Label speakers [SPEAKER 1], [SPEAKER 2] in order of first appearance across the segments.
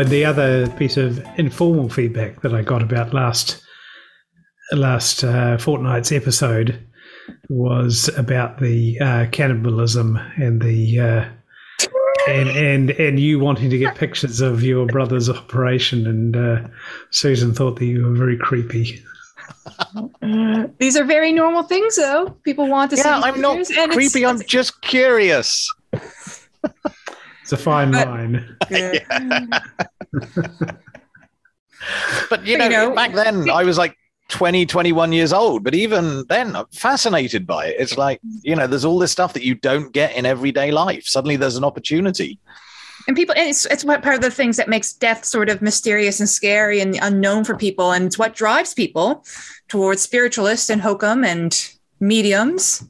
[SPEAKER 1] and the other piece of informal feedback that I got about last last uh, fortnight's episode was about the uh, cannibalism and the uh, and and and you wanting to get pictures of your brother's operation, and uh, Susan thought that you were very creepy.
[SPEAKER 2] These are very normal things, though. People want to see.
[SPEAKER 3] Yeah, I'm not
[SPEAKER 2] pictures, and it's-
[SPEAKER 3] creepy. I'm just curious.
[SPEAKER 1] It's a fine
[SPEAKER 2] But-
[SPEAKER 1] line.
[SPEAKER 2] Yeah.
[SPEAKER 3] But you know,
[SPEAKER 2] you know,
[SPEAKER 3] back then I was like 20, 21 years old. But even then, I'm fascinated by it. It's like, you know, there's all this stuff that you don't get in everyday life. Suddenly there's an opportunity.
[SPEAKER 2] and people and it's it's what part of the things that makes death sort of mysterious and scary and unknown for people and it's what drives people towards spiritualists and hokum and mediums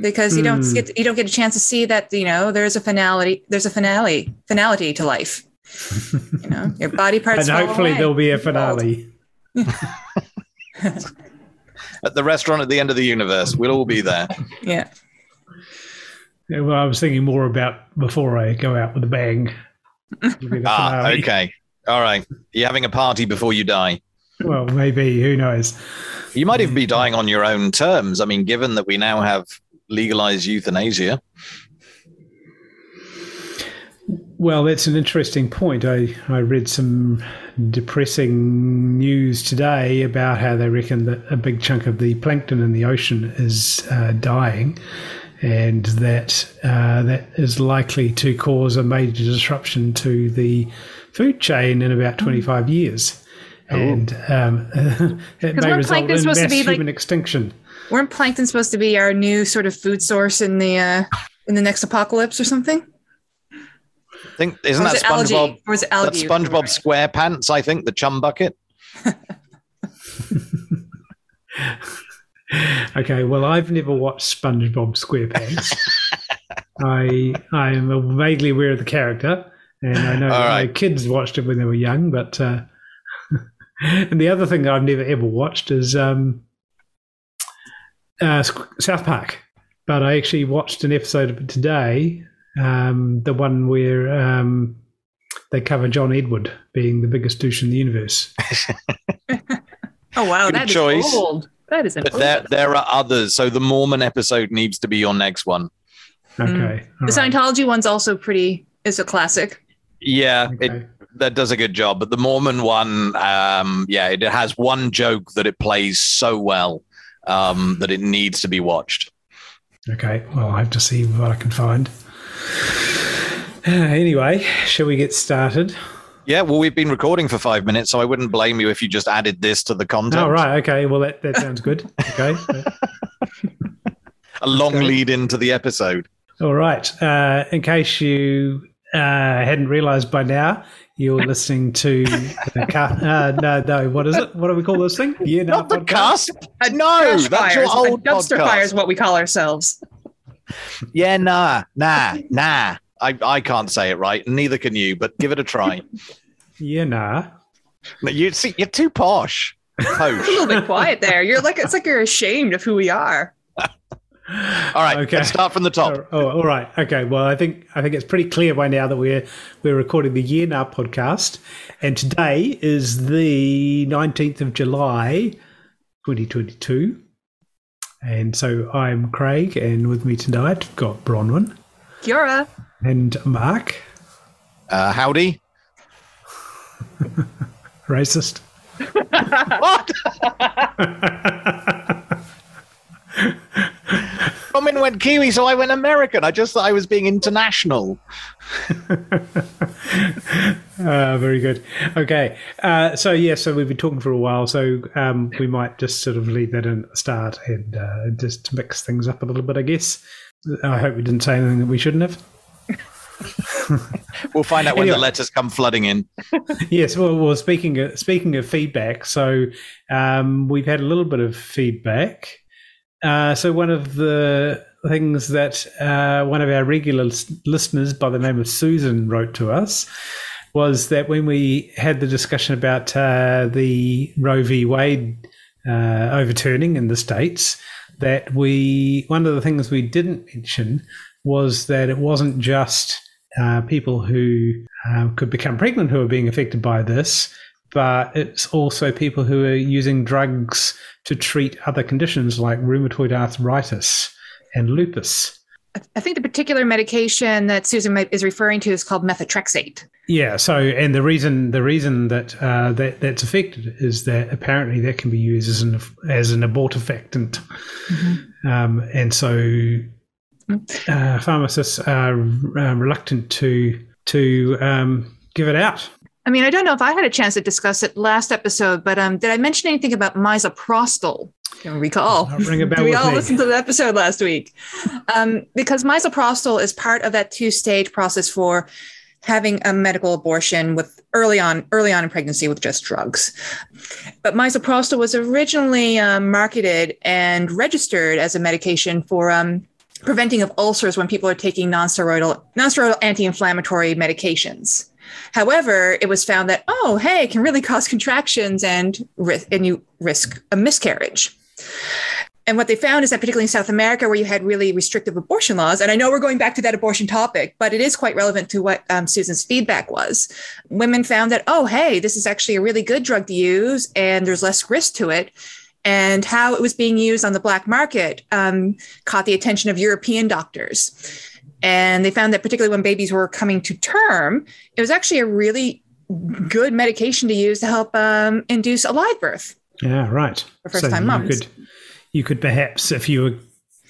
[SPEAKER 2] because you don't
[SPEAKER 1] Hmm.
[SPEAKER 2] get you don't get a chance to see that you know there's a finality there's a finale finality to life you know your body parts
[SPEAKER 1] and hopefully
[SPEAKER 2] away.
[SPEAKER 1] there'll be a finale.
[SPEAKER 3] At the restaurant at the end of the universe, we'll all be there.
[SPEAKER 2] yeah
[SPEAKER 1] Yeah, well, I was thinking more about before I go out with a bang. It'll be the
[SPEAKER 3] Ah, okay. All right. You're having a party before you die.
[SPEAKER 1] Well, maybe. Who knows?
[SPEAKER 3] You might even be dying on your own terms. I mean, given that we now have legalized euthanasia.
[SPEAKER 1] Well, that's an interesting point. I, I read some depressing news today about how they reckon that a big chunk of the plankton in the ocean is uh, dying, and that uh, that is likely to cause a major disruption to the food chain in about 25 years. And um, it may result in
[SPEAKER 2] supposed to
[SPEAKER 1] mass
[SPEAKER 2] be, like-
[SPEAKER 1] human extinction.
[SPEAKER 2] Weren't plankton supposed to be our new sort of food source in the uh in the next apocalypse or something
[SPEAKER 3] I think isn't
[SPEAKER 2] or
[SPEAKER 3] that
[SPEAKER 2] it algae
[SPEAKER 3] SpongeBob?
[SPEAKER 2] or was it
[SPEAKER 3] That's
[SPEAKER 2] algae
[SPEAKER 3] SpongeBob SquarePants, I think, the chum bucket.
[SPEAKER 1] Okay, well, I've never watched SpongeBob SquarePants. I I am vaguely aware of the character, and I know
[SPEAKER 3] All
[SPEAKER 1] that my kids watched it when they were young. But uh, and the other thing that I've never ever watched is um, uh, South Park. But I actually watched an episode of it today, um, the one where um, they cover John Edward being the biggest douche in the universe.
[SPEAKER 2] oh wow
[SPEAKER 3] Good
[SPEAKER 2] that is
[SPEAKER 3] choice.
[SPEAKER 2] old that is
[SPEAKER 3] But
[SPEAKER 2] important.
[SPEAKER 3] there, there are others. So the Mormon episode needs to be your next one.
[SPEAKER 1] Okay,
[SPEAKER 2] Mm.
[SPEAKER 1] all
[SPEAKER 2] the
[SPEAKER 1] right.
[SPEAKER 2] Scientology one's also pretty is a classic
[SPEAKER 3] Yeah, it, that does a good job. But the Mormon one, um, yeah, it has one joke that it plays so well um, that it needs to be watched.
[SPEAKER 1] Okay, well, I have to see what I can find. Uh, anyway, shall we get started?
[SPEAKER 3] Yeah, well, we've been recording for five minutes, so I wouldn't blame you if you just added this to the content.
[SPEAKER 1] Oh, right. Okay. Well, that, that sounds good. Okay.
[SPEAKER 3] A long
[SPEAKER 1] Okay.
[SPEAKER 3] lead into the episode.
[SPEAKER 1] All right. Uh, in case you uh, hadn't realized by now, you're listening to the car. Uh, no, no. What is it? What do we call this thing? Yeah,
[SPEAKER 3] Not the
[SPEAKER 1] podcast?
[SPEAKER 3] cusp.
[SPEAKER 2] a
[SPEAKER 3] No,
[SPEAKER 2] trash
[SPEAKER 3] that's your old
[SPEAKER 2] a dumpster
[SPEAKER 3] podcast.
[SPEAKER 2] fire is what we call ourselves
[SPEAKER 3] Yeah, nah, nah, nah. I, I can't say it right. Neither can you, but give it a try.
[SPEAKER 1] Yeah, nah.
[SPEAKER 3] No, You see, you're too posh.
[SPEAKER 2] a little bit quiet there you're like it's like you're ashamed of who we are
[SPEAKER 3] All right,
[SPEAKER 1] Okay.
[SPEAKER 3] let's start from the top.
[SPEAKER 1] Oh, all right. Okay. Well, I think I think it's pretty clear by now that we're we're recording the Yeah Nah podcast, and today is the nineteenth of July, twenty twenty two. And so I'm Craig, and with me tonight I've got Bronwyn
[SPEAKER 2] Kia ora
[SPEAKER 1] and Mark,
[SPEAKER 3] Uh, howdy.
[SPEAKER 1] racist.
[SPEAKER 3] What? Bronwyn went Kiwi, so I went American. I just thought I was being international.
[SPEAKER 1] Uh, very good. Okay. Uh, so yeah, so we've been talking for a while, so um, we might just sort of leave that in at the start and uh, just mix things up a little bit, I guess. I hope we didn't say anything that we shouldn't have.
[SPEAKER 3] We'll find out when
[SPEAKER 1] Anyway.
[SPEAKER 3] the letters come flooding in.
[SPEAKER 1] Yes. Well, well speaking of, speaking of feedback, so um, we've had a little bit of feedback. Uh, so one of the things that uh, one of our regular listeners by the name of Susan wrote to us was that when we had the discussion about uh, the Roe v. Wade uh, overturning in the states, that we one of the things we didn't mention was that it wasn't just uh, people who uh, could become pregnant who are being affected by this, but it's also people who are using drugs to treat other conditions like rheumatoid arthritis and lupus.
[SPEAKER 2] I think the particular medication that Susan is referring to is called methotrexate.
[SPEAKER 1] Yeah. So, and the reason the reason that uh, that that's affected is that apparently that can be used as an as an abortifactant, mm-hmm. um, and so uh, pharmacists are uh, reluctant to to um, give it out.
[SPEAKER 2] I mean, I don't know if I had a chance to discuss it last episode, but um, did I mention anything about misoprostol? Can recall?
[SPEAKER 1] Ring a bell
[SPEAKER 2] we all
[SPEAKER 1] me.
[SPEAKER 2] listened to the episode last week? Um, because misoprostol is part of that two-stage process for having a medical abortion with early on early on in pregnancy with just drugs. But misoprostol was originally um, marketed and registered as a medication for um, preventing of ulcers when people are taking nonsteroidal nonsteroidal anti-inflammatory medications. However, it was found that oh, hey, it can really cause contractions and and you risk a miscarriage. And what they found is that, particularly in South America, where you had really restrictive abortion laws, and I know we're going back to that abortion topic, but it is quite relevant to what um, Susan's feedback was. Women found that, oh, hey, this is actually a really good drug to use, and there's less risk to it and how it was being used on the black market um, caught the attention of European doctors. And they found that, particularly when babies were coming to term, it was actually a really good medication to use to help um, induce a live birth.
[SPEAKER 1] Yeah, right.
[SPEAKER 2] For first time so moms.
[SPEAKER 1] You could, you could perhaps, if you were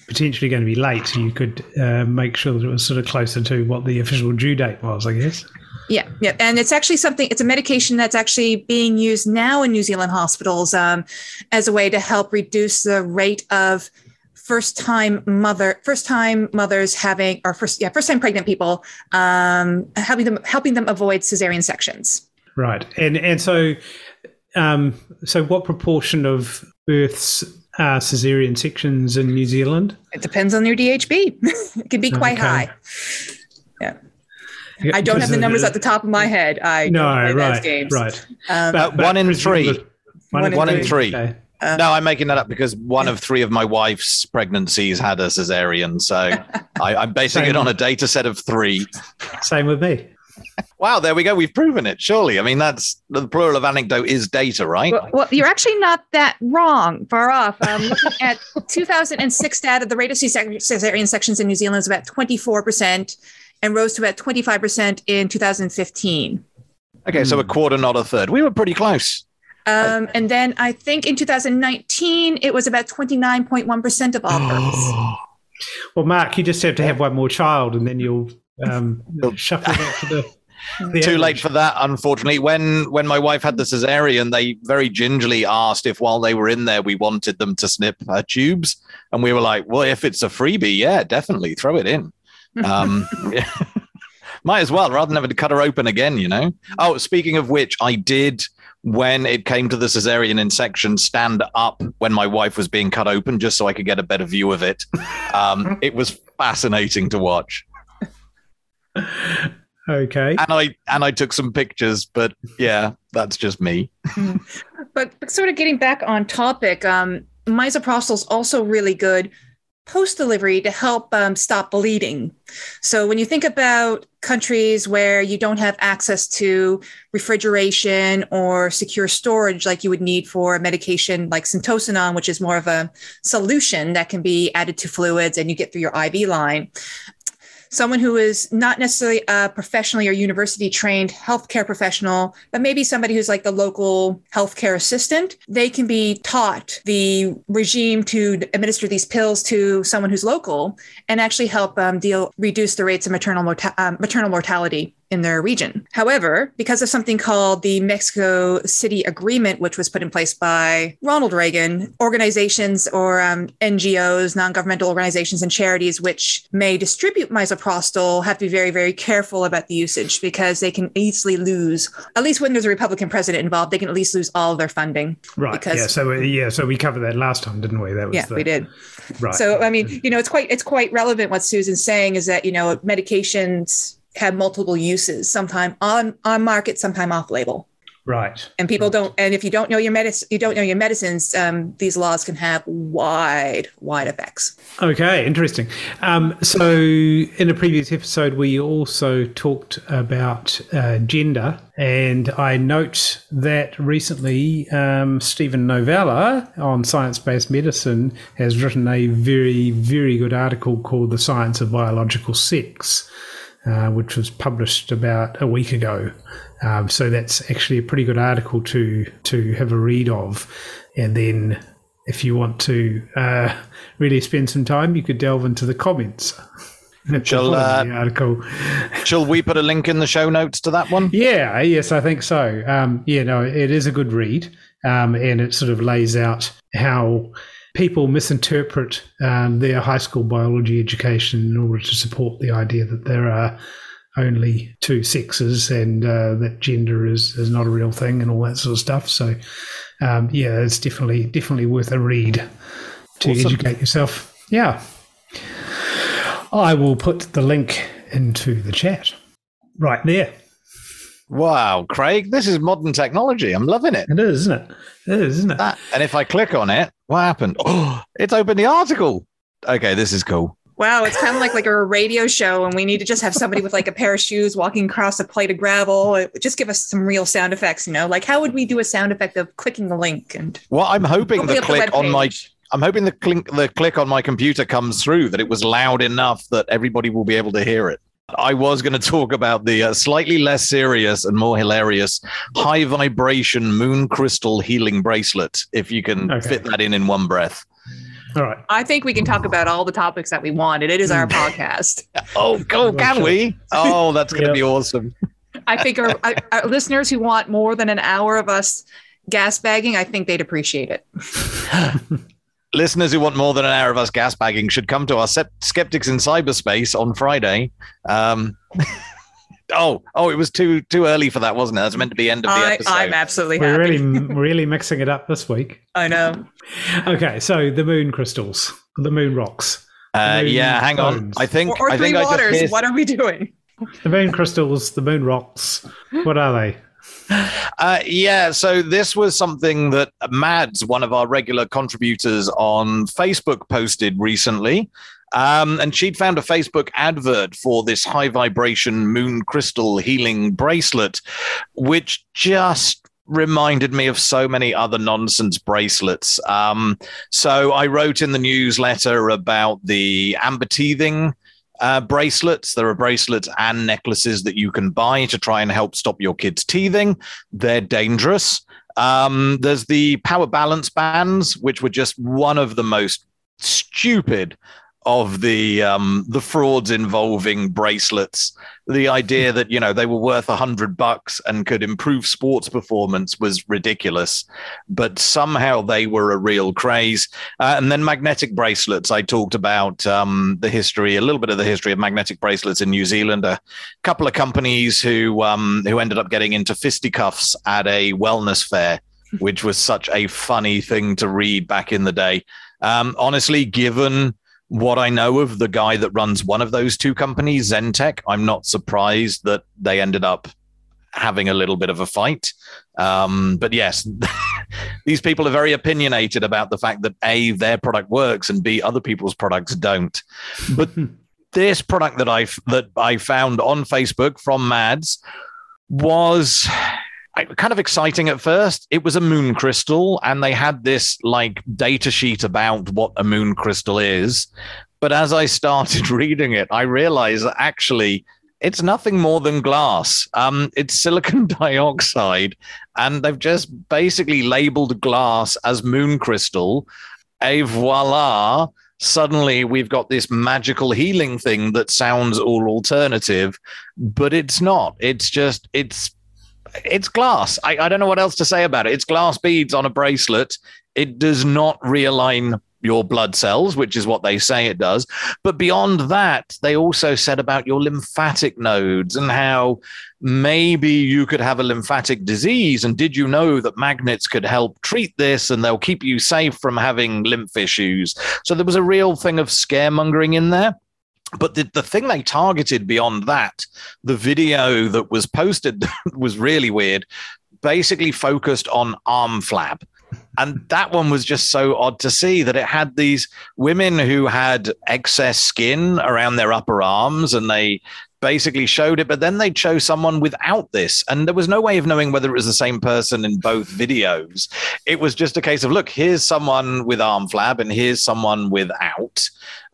[SPEAKER 1] potentially going to be late, you could uh, make sure that it was sort of closer to what the official due date was, I guess.
[SPEAKER 2] Yeah, yeah, and it's actually something. It's a medication that's actually being used now in New Zealand hospitals um, as a way to help reduce the rate of first time mother, first time mothers having, or first, yeah, first time pregnant people, um, helping them helping them avoid cesarean sections.
[SPEAKER 1] Right, and and so, um, so what proportion of births are cesarean sections in New Zealand?
[SPEAKER 2] It depends on your DHB. it can be quite okay. high. Yeah. I don't have the numbers at the top of my head. I
[SPEAKER 1] no, right, right.
[SPEAKER 3] Um, but, one in three. One, one in three. Okay. Uh, no, I'm making that up because one of three of my wife's pregnancies had a cesarean. So I, am basing Same. it on a data set of three.
[SPEAKER 1] Same with me.
[SPEAKER 3] Wow, there we go. We've proven it. Surely, I mean that's the plural of anecdote is data, right?
[SPEAKER 2] Well, well you're actually not that wrong. Far off. Um, looking at 2006 data, the rate of cesarean sections in New Zealand is about 24 percent and rose to about 25% in 2015.
[SPEAKER 3] Okay, so a hmm. quarter, not a third. We were pretty close.
[SPEAKER 2] Um, and then I think in 2019, it was about 29.1% of all births.
[SPEAKER 1] well, Mark, you just have to have one more child and then you'll um, shuffle back to the.
[SPEAKER 3] the Too late for that, unfortunately. When when my wife had the cesarean, they very gingerly asked if while they were in there we wanted them to snip her tubes, and we were like, "Well, if it's a freebie, yeah, definitely throw it in." Um, might as well, rather than having to cut her open again, you know? Oh, speaking of which, I did when it came to the cesarean in section stand up when my wife was being cut open just so I could get a better view of it. Um, it was fascinating to watch.
[SPEAKER 1] Okay.
[SPEAKER 3] And I and I took some pictures, but yeah, that's just me.
[SPEAKER 2] but, but sort of getting back on topic, um, misoprostol is also really good post delivery to help um, stop bleeding. So, when you think about countries where you don't have access to refrigeration or secure storage like you would need for a medication like syntocinon, which is more of a solution that can be added to fluids and you get through your IV line, someone who is not necessarily a professionally or university trained healthcare professional, but maybe somebody who's like the local healthcare assistant, they can be taught the regime to administer these pills to someone who's local and actually help um, deal reduce the rates of maternal, morta- um, maternal mortality in their region. However, because of something called the Mexico City Agreement, which was put in place by Ronald Reagan, organizations or um, NGOs, non governmental organizations, and charities which may distribute misoprostol have to be very, very careful about the usage because they can easily lose, at least when there's a Republican president involved, they can at least lose all of their funding.
[SPEAKER 1] Right. Because, yeah. So, yeah. So we covered that last time, didn't we? That
[SPEAKER 2] was yeah, the, we did. Right. So, I mean, you know, it's quite, it's quite relevant what Susan's saying is that, you know, medications have multiple uses, sometime on on market, sometime off label.
[SPEAKER 1] Right.
[SPEAKER 2] And people
[SPEAKER 1] Right.
[SPEAKER 2] don't. And if you don't know your medicine, you don't know your medicines. Um, these laws can have wide, wide effects.
[SPEAKER 1] Okay, interesting. Um, so, in a previous episode, we also talked about uh, gender, and I note that recently um, Steven Novella on science based medicine has written a very, very good article called The Science of Biological Sex, uh, which was published about a week ago. Um, so, that's actually a pretty good article to, to have a read of. And then if you want to uh, really spend some time, you could delve into the comments.
[SPEAKER 3] Shall, uh,
[SPEAKER 1] article.
[SPEAKER 3] Shall we put a link in the show notes to that one?
[SPEAKER 1] Yeah, yes, I think so. Um, yeah, no, it is a good read, um, and it sort of lays out how people misinterpret um, their high school biology education in order to support the idea that there are only two sexes and uh, that gender is, is not a real thing and all that sort of stuff. So, um, yeah, it's definitely definitely worth a read to
[SPEAKER 3] Awesome.
[SPEAKER 1] educate yourself. Yeah, I will put the link into the chat right there.
[SPEAKER 3] Wow, Craig, this is modern technology. I'm loving it.
[SPEAKER 1] It is, isn't it? It is, isn't it?
[SPEAKER 3] That, and if I click on it, what happened? Oh, it's opened the article. Okay, this is cool.
[SPEAKER 2] Wow, it's kind of like like a radio show, and we need to just have somebody with like a pair of shoes walking across a plate of gravel. Just give us some real sound effects, you know. Like how would we do a sound effect of clicking the link? And
[SPEAKER 3] Well, I'm hoping the
[SPEAKER 2] up the
[SPEAKER 3] click on my. I'm hoping the click the click on my computer comes through that it was loud enough that everybody will be able to hear it. I was going to talk about the uh, slightly less serious and more hilarious high vibration moon crystal healing bracelet. If you can
[SPEAKER 1] Okay.
[SPEAKER 3] fit that in in one breath.
[SPEAKER 1] All right.
[SPEAKER 2] I think we can talk about all the topics that we wanted. It is our podcast.
[SPEAKER 3] Oh, go! Can we? Oh, that's going to
[SPEAKER 1] Yep.
[SPEAKER 3] be awesome.
[SPEAKER 2] I think our, our, our listeners who want more than an hour of us gas bagging, I think they'd appreciate it.
[SPEAKER 3] Listeners who want more than an hour of us gas bagging should come to our Sep- Skeptics in Cyberspace on Friday. Um, oh, oh, it was too too early for that, wasn't it? That's meant to be end of the
[SPEAKER 2] I,
[SPEAKER 3] episode.
[SPEAKER 2] I'm absolutely
[SPEAKER 1] We're
[SPEAKER 2] happy.
[SPEAKER 1] really, really mixing it up this week.
[SPEAKER 2] I know.
[SPEAKER 1] Okay, so the moon crystals, the moon rocks,
[SPEAKER 3] Uh,
[SPEAKER 1] Moon
[SPEAKER 3] yeah, hang on. I think
[SPEAKER 2] Or, or
[SPEAKER 3] I
[SPEAKER 2] three
[SPEAKER 3] think I just
[SPEAKER 2] waters.
[SPEAKER 3] missed-
[SPEAKER 2] What are we doing?
[SPEAKER 1] the moon crystals, the moon rocks. What are they?
[SPEAKER 3] Uh, yeah, so this was something that Mads, one of our regular contributors on Facebook, posted recently. Um, and she'd found a Facebook advert for this high vibration moon crystal healing bracelet, which just reminded me of so many other nonsense bracelets. Um, so I wrote in the newsletter about the amber teething uh, bracelets. There are bracelets and necklaces that you can buy to try and help stop your kids teething. They're dangerous. Um, there's the power balance bands, which were just one of the most stupid of the um, the frauds involving bracelets. The idea that you know they were worth a hundred bucks and could improve sports performance was ridiculous, but somehow they were a real craze. Uh, and then magnetic bracelets. I talked about um, the history, a little bit of the history of magnetic bracelets in New Zealand. A couple of companies who um, who ended up getting into fisticuffs at a wellness fair, which was such a funny thing to read back in the day. Um, honestly, given what I know of the guy that runs one of those two companies, Zentech, I'm not surprised that they ended up having a little bit of a fight. Um, but yes, these people are very opinionated about the fact that A, their product works and B, other people's products don't. But this product that I that I found on Facebook from Mads was kind of exciting at first. It was a moon crystal, and they had this like data sheet about what a moon crystal is. But as I started reading it, I realized that actually it's nothing more than glass. Um, it's silicon dioxide, and they've just basically labeled glass as moon crystal. Et voila! Suddenly, we've got this magical healing thing that sounds all alternative, but it's not. It's just it's it's glass. I, I don't know what else to say about it. It's glass beads on a bracelet. It does not realign your blood cells, which is what they say it does. But beyond that, they also said about your lymphatic nodes and how maybe you could have a lymphatic disease. And did you know that magnets could help treat this and they'll keep you safe from having lymph issues? So there was a real thing of scaremongering in there. But the, the thing they targeted beyond that, the video that was posted was really weird. basically focused on arm flab. And that one was just so odd to see that it had these women who had excess skin around their upper arms and they basically showed it, but then they'd show someone without this. And there was no way of knowing whether it was the same person in both videos. It was just a case of, look, here's someone with arm flab and here's someone without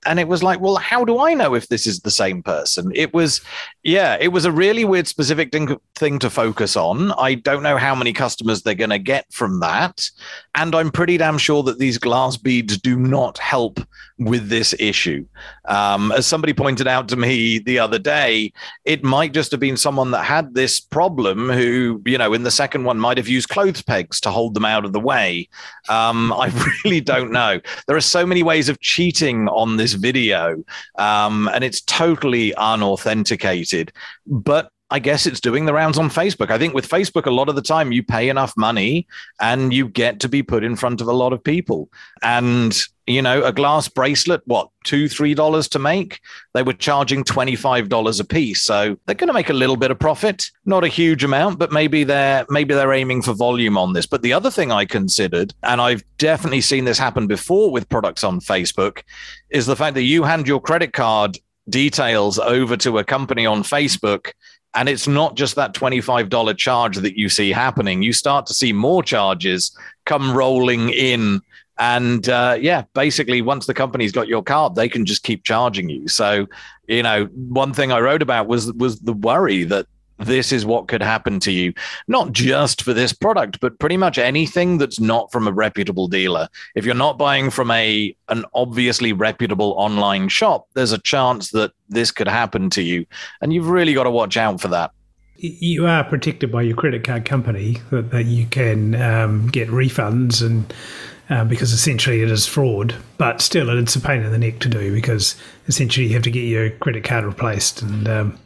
[SPEAKER 3] and it was like well how do i know if this is the same person? It was yeah it was a really weird specific thing, to focus on. I don't know how many customers they're going to get from that. And i'm pretty damn sure that these glass beads do not help with this issue. Um, as somebody pointed out to me the other day it might just have been someone that had this problem who you know in the second one might have used clothes pegs to hold them out of the way. Um, i really don't know. There are so many ways of cheating on this this video, um, and it's totally unauthenticated. But I guess it's doing the rounds on Facebook. I think with Facebook, a lot of the time you pay enough money and you get to be put in front of a lot of people. And, you know, a glass bracelet, what, two, three dollars to make? They were charging $25 a piece. So they're going to make a little bit of profit, not a huge amount, but maybe they're maybe they're aiming for volume on this. But the other thing I considered, and I've definitely seen this happen before with products on Facebook, is the fact that you hand your credit card details over to a company on Facebook and it's not just that $25 charge that you see happening. You start to see more charges come rolling in. And uh, yeah, basically, once the company's got your card, they can just keep charging you. So, you know, one thing I wrote about was was the worry that this is what could happen to you, not just for this product, but pretty much anything that's not from a reputable dealer. If you're not buying from a an obviously reputable online shop, there's a chance that this could happen to you, and you've really got to watch out for that.
[SPEAKER 1] You are protected by your credit card company that, that you can um, get refunds and. Uh, because essentially it is fraud, but still it's a pain in the neck to do because essentially you have to get your credit card replaced and um,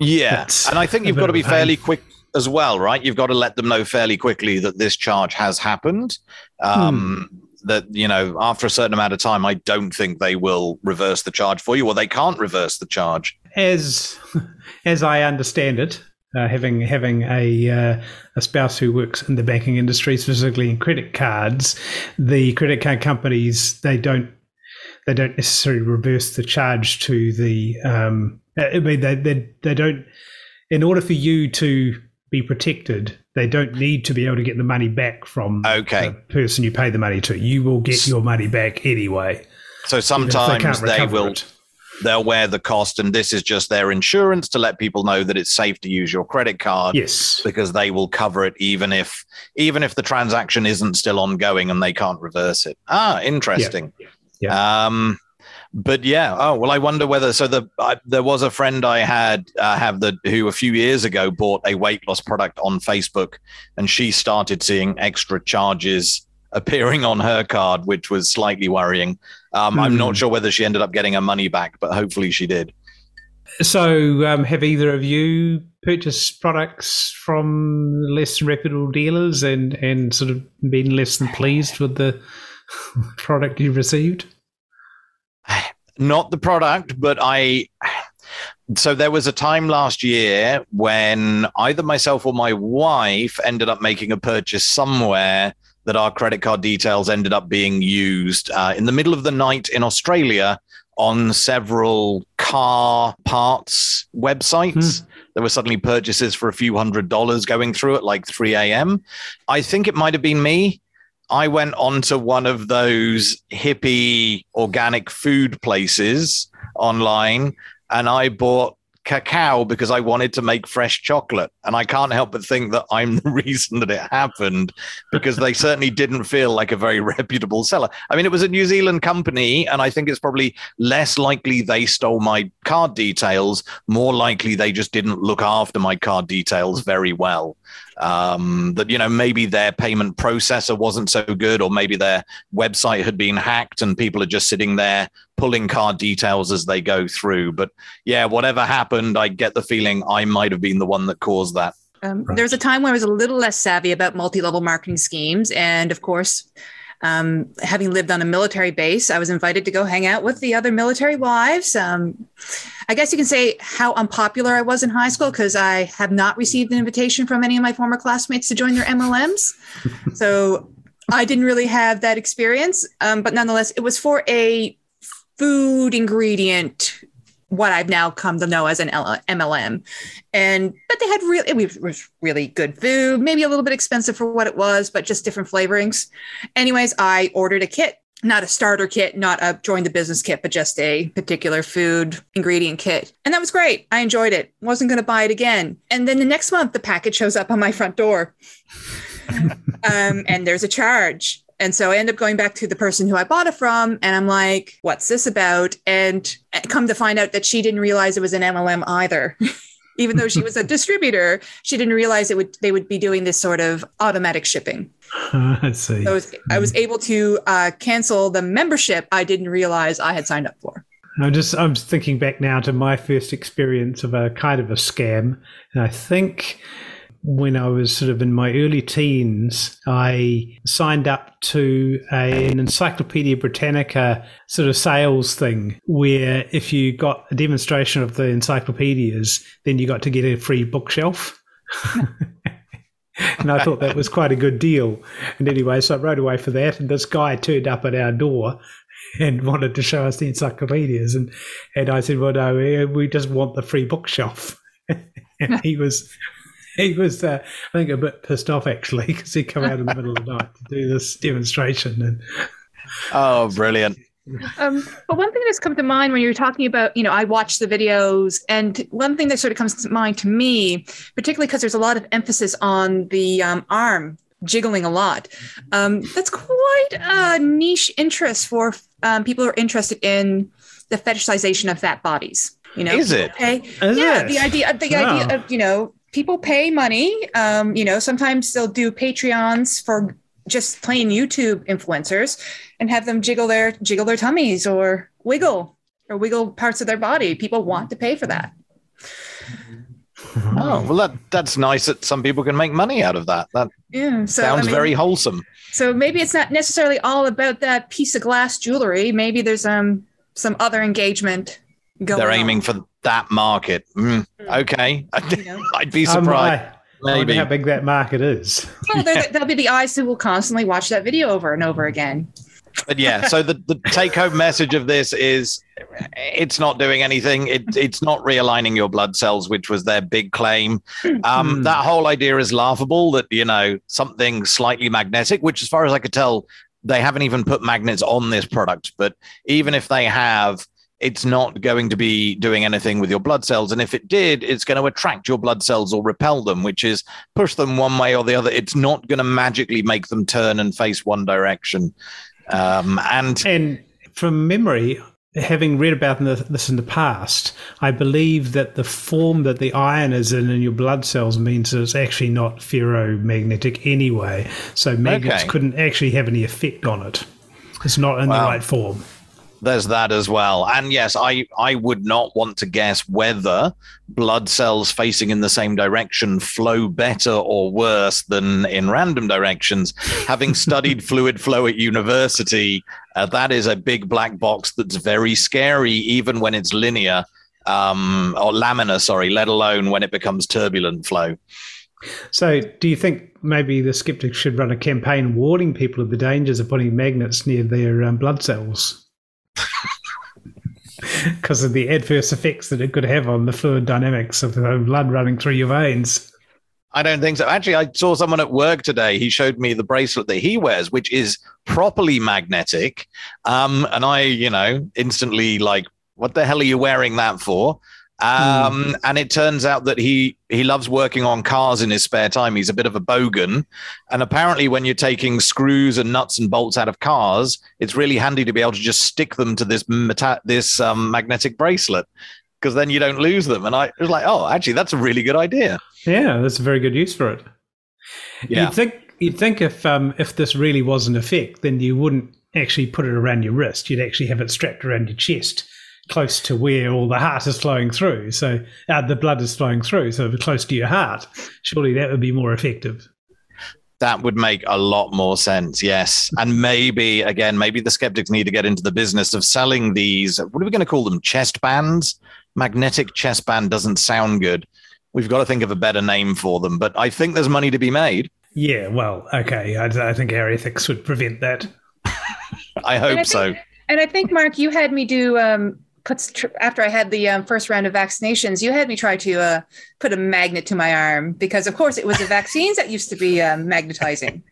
[SPEAKER 3] yeah, and I think you've got to be fairly quick as well, right? You've got to let them know fairly quickly that this charge has happened. Um, hmm. That you know, after a certain amount of time, I don't think they will reverse the charge for you, or they can't reverse the charge.
[SPEAKER 1] As as I understand it, uh, having having a uh, a spouse who works in the banking industry, specifically in credit cards, the credit card companies they don't they don't necessarily reverse the charge to the um, I mean, they, they, they don't, in order for you to be protected, they don't need to be able to get the money back from
[SPEAKER 3] okay.
[SPEAKER 1] the person you pay the money to. You will get your money back anyway.
[SPEAKER 3] So sometimes they, they will. It. They'll wear the cost, and this is just their insurance to let people know that it's safe to use your credit card.
[SPEAKER 1] Yes,
[SPEAKER 3] because they will cover it even if even if the transaction isn't still ongoing and they can't reverse it. Ah, interesting. Yeah. yeah. Um, but yeah, oh well, I wonder whether so the I, there was a friend I had uh, have the who a few years ago bought a weight loss product on Facebook, and she started seeing extra charges appearing on her card, which was slightly worrying. Um, I'm not hmm. sure whether she ended up getting her money back, but hopefully she did.
[SPEAKER 1] So, um, have either of you purchased products from less reputable dealers and and sort of been less than pleased with the product you received?
[SPEAKER 3] not the product, but I. So there was a time last year when either myself or my wife ended up making a purchase somewhere that our credit card details ended up being used uh, in the middle of the night in Australia on several car parts websites. Hmm. There were suddenly purchases for a few hundred dollars going through at like 3 a.m. I think it might have been me. I went onto one of those hippie organic food places online and I bought cacao because I wanted to make fresh chocolate. And I can't help but think that I'm the reason that it happened because they certainly didn't feel like a very reputable seller. I mean, it was a New Zealand company, and I think it's probably less likely they stole my card details, more likely they just didn't look after my card details very well. Um, that you know maybe their payment processor wasn't so good, or maybe their website had been hacked, and people are just sitting there pulling card details as they go through. But yeah, whatever happened, I get the feeling I might have been the one that caused that.
[SPEAKER 2] Um, right. There was a time when I was a little less savvy about multi-level marketing schemes, and of course, Um, having lived on a military base, I was invited to go hang out with the other military wives. Um, I guess you can say how unpopular I was in high school because I have not received an invitation from any of my former classmates to join their MLMs. so I didn't really have that experience. Um, but nonetheless, it was for a food ingredient what I've now come to know as an MLM. And but they had really it was really good food, maybe a little bit expensive for what it was, but just different flavorings. Anyways, I ordered a kit, not a starter kit, not a join the business kit, but just a particular food ingredient kit. And that was great. I enjoyed it. Wasn't going to buy it again. And then the next month the package shows up on my front door. um, and there's a charge. And so I end up going back to the person who I bought it from, and I'm like, what's this about? And come to find out that she didn't realize it was an MLM either. Even though she was a distributor, she didn't realize it would they would be doing this sort of automatic shipping.
[SPEAKER 1] I see.
[SPEAKER 2] So I was, I was able to uh, cancel the membership I didn't realize I had signed up for.
[SPEAKER 1] I'm just I'm thinking back now to my first experience of a kind of a scam, and I think when I was sort of in my early teens, I signed up to a, an Encyclopedia Britannica sort of sales thing where if you got a demonstration of the encyclopedias, then you got to get a free bookshelf. and I thought that was quite a good deal. And anyway, so I rode away for that. And this guy turned up at our door and wanted to show us the encyclopedias. And, and I said, well, no, eh, we just want the free bookshelf. and he was he was, uh, I think, a bit pissed off actually because he come out in the middle of the night to do this demonstration. And
[SPEAKER 3] oh, brilliant!
[SPEAKER 2] Um, but one thing that's come to mind when you're talking about, you know, I watch the videos, and one thing that sort of comes to mind to me, particularly because there's a lot of emphasis on the um, arm jiggling a lot. Um, that's quite a niche interest for um, people who are interested in the fetishization of fat bodies. You know,
[SPEAKER 3] is it?
[SPEAKER 2] Okay,
[SPEAKER 1] Is
[SPEAKER 2] yeah.
[SPEAKER 1] it?
[SPEAKER 2] The idea, the
[SPEAKER 1] Wow.
[SPEAKER 2] idea of you know, people pay money. Um, you know, sometimes they'll do Patreons for just plain YouTube influencers and have them jiggle their jiggle their tummies or wiggle or wiggle parts of their body. People want to pay for that.
[SPEAKER 3] Oh, well, that that's nice that some people can make money out of that. That
[SPEAKER 2] Yeah. So
[SPEAKER 3] sounds
[SPEAKER 2] I mean,
[SPEAKER 3] very wholesome.
[SPEAKER 2] So maybe it's not necessarily all about that piece of glass jewelry. Maybe there's um some other engagement going.
[SPEAKER 3] They're aiming
[SPEAKER 2] on,
[SPEAKER 3] for that market. Mm, okay,
[SPEAKER 2] you?
[SPEAKER 3] I'd be
[SPEAKER 1] um,
[SPEAKER 3] surprised.
[SPEAKER 1] I, I wonder
[SPEAKER 3] Maybe.
[SPEAKER 1] how big that market is.
[SPEAKER 2] Well, there, there'll be the eyes who will constantly watch that video over and over again.
[SPEAKER 3] But yeah, so the, the take home message of this is it's not doing anything. It, it's not realigning your blood cells, which was their big claim. Um,
[SPEAKER 1] Hmm.
[SPEAKER 3] That whole idea is laughable that, you know, something slightly magnetic, which, as far as I could tell, they haven't even put magnets on this product. But even if they have, it's not going to be doing anything with your blood cells. And if it did, it's going to attract your blood cells or repel them, which is push them one way or the other. It's not going to magically make them turn and face one direction. Um, and
[SPEAKER 1] And from memory, having read about this in the past, I believe that the form that the iron is in in your blood cells means that it's actually not ferromagnetic anyway. So magnets
[SPEAKER 3] Okay.
[SPEAKER 1] couldn't actually have any effect on it. It's not in
[SPEAKER 3] Wow.
[SPEAKER 1] the right form.
[SPEAKER 3] There's that as well. And yes, I, I would not want to guess whether blood cells facing in the same direction flow better or worse than in random directions. Having studied fluid flow at university, uh, that is a big black box that's very scary, even when it's linear um, or laminar, sorry, let alone when it becomes turbulent flow.
[SPEAKER 1] So, do you think maybe the skeptics should run a campaign warning people of the dangers of putting magnets near their um, blood cells? Because of the adverse effects that it could have on the fluid dynamics of the blood running through your veins.
[SPEAKER 3] I don't think so. Actually, I saw someone at work today. He showed me the bracelet that he wears, which is properly magnetic. Um, and I, you know, instantly like, what the hell are you wearing that for? Um, And it turns out that he he loves working on cars in his spare time. He's a bit of a bogan, and apparently, when you're taking screws and nuts and bolts out of cars, it's really handy to be able to just stick them to this meta- this um, magnetic bracelet because then you don't lose them. And I was like, oh, actually, that's a really good idea.
[SPEAKER 1] Yeah, that's a very good use for it.
[SPEAKER 3] Yeah.
[SPEAKER 1] You'd think you'd think if um, if this really was an effect, then you wouldn't actually put it around your wrist. You'd actually have it strapped around your chest, close to where all the heart is flowing through. So uh, the blood is flowing through, so close to your heart. Surely that would be more effective.
[SPEAKER 3] That would make a lot more sense, yes. And maybe, again, maybe the skeptics need to get into the business of selling these. What are we going to call them? Chest bands? Magnetic chest band doesn't sound good. We've got to think of a better name for them. But I think there's money to be made.
[SPEAKER 1] Yeah, well, okay. I, I think our ethics would prevent that.
[SPEAKER 3] I hope
[SPEAKER 2] I
[SPEAKER 3] so.
[SPEAKER 2] And I think, Mark, you had me do um, puts tr- after I had the um, first round of vaccinations. You had me try to uh, put a magnet to my arm because, of course, it was the vaccines that used to be um, magnetizing.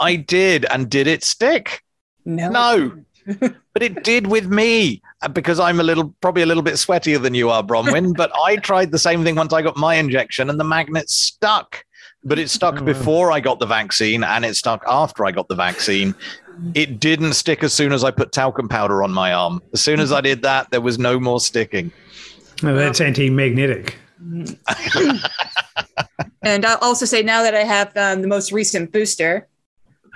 [SPEAKER 3] I did. And did it stick?
[SPEAKER 2] No,
[SPEAKER 3] No. but it did with me uh, because I'm a little, probably a little bit sweatier than you are, Bronwyn. but I tried the same thing once I got my injection and the magnet stuck. But it stuck
[SPEAKER 1] Oh.
[SPEAKER 3] before I got the vaccine and it stuck after I got the vaccine. It didn't stick as soon as I put talcum powder on my arm. As soon as I did that, there was no more sticking.
[SPEAKER 1] No, that's anti-magnetic.
[SPEAKER 2] And I'll also say now that I have um, the most recent booster,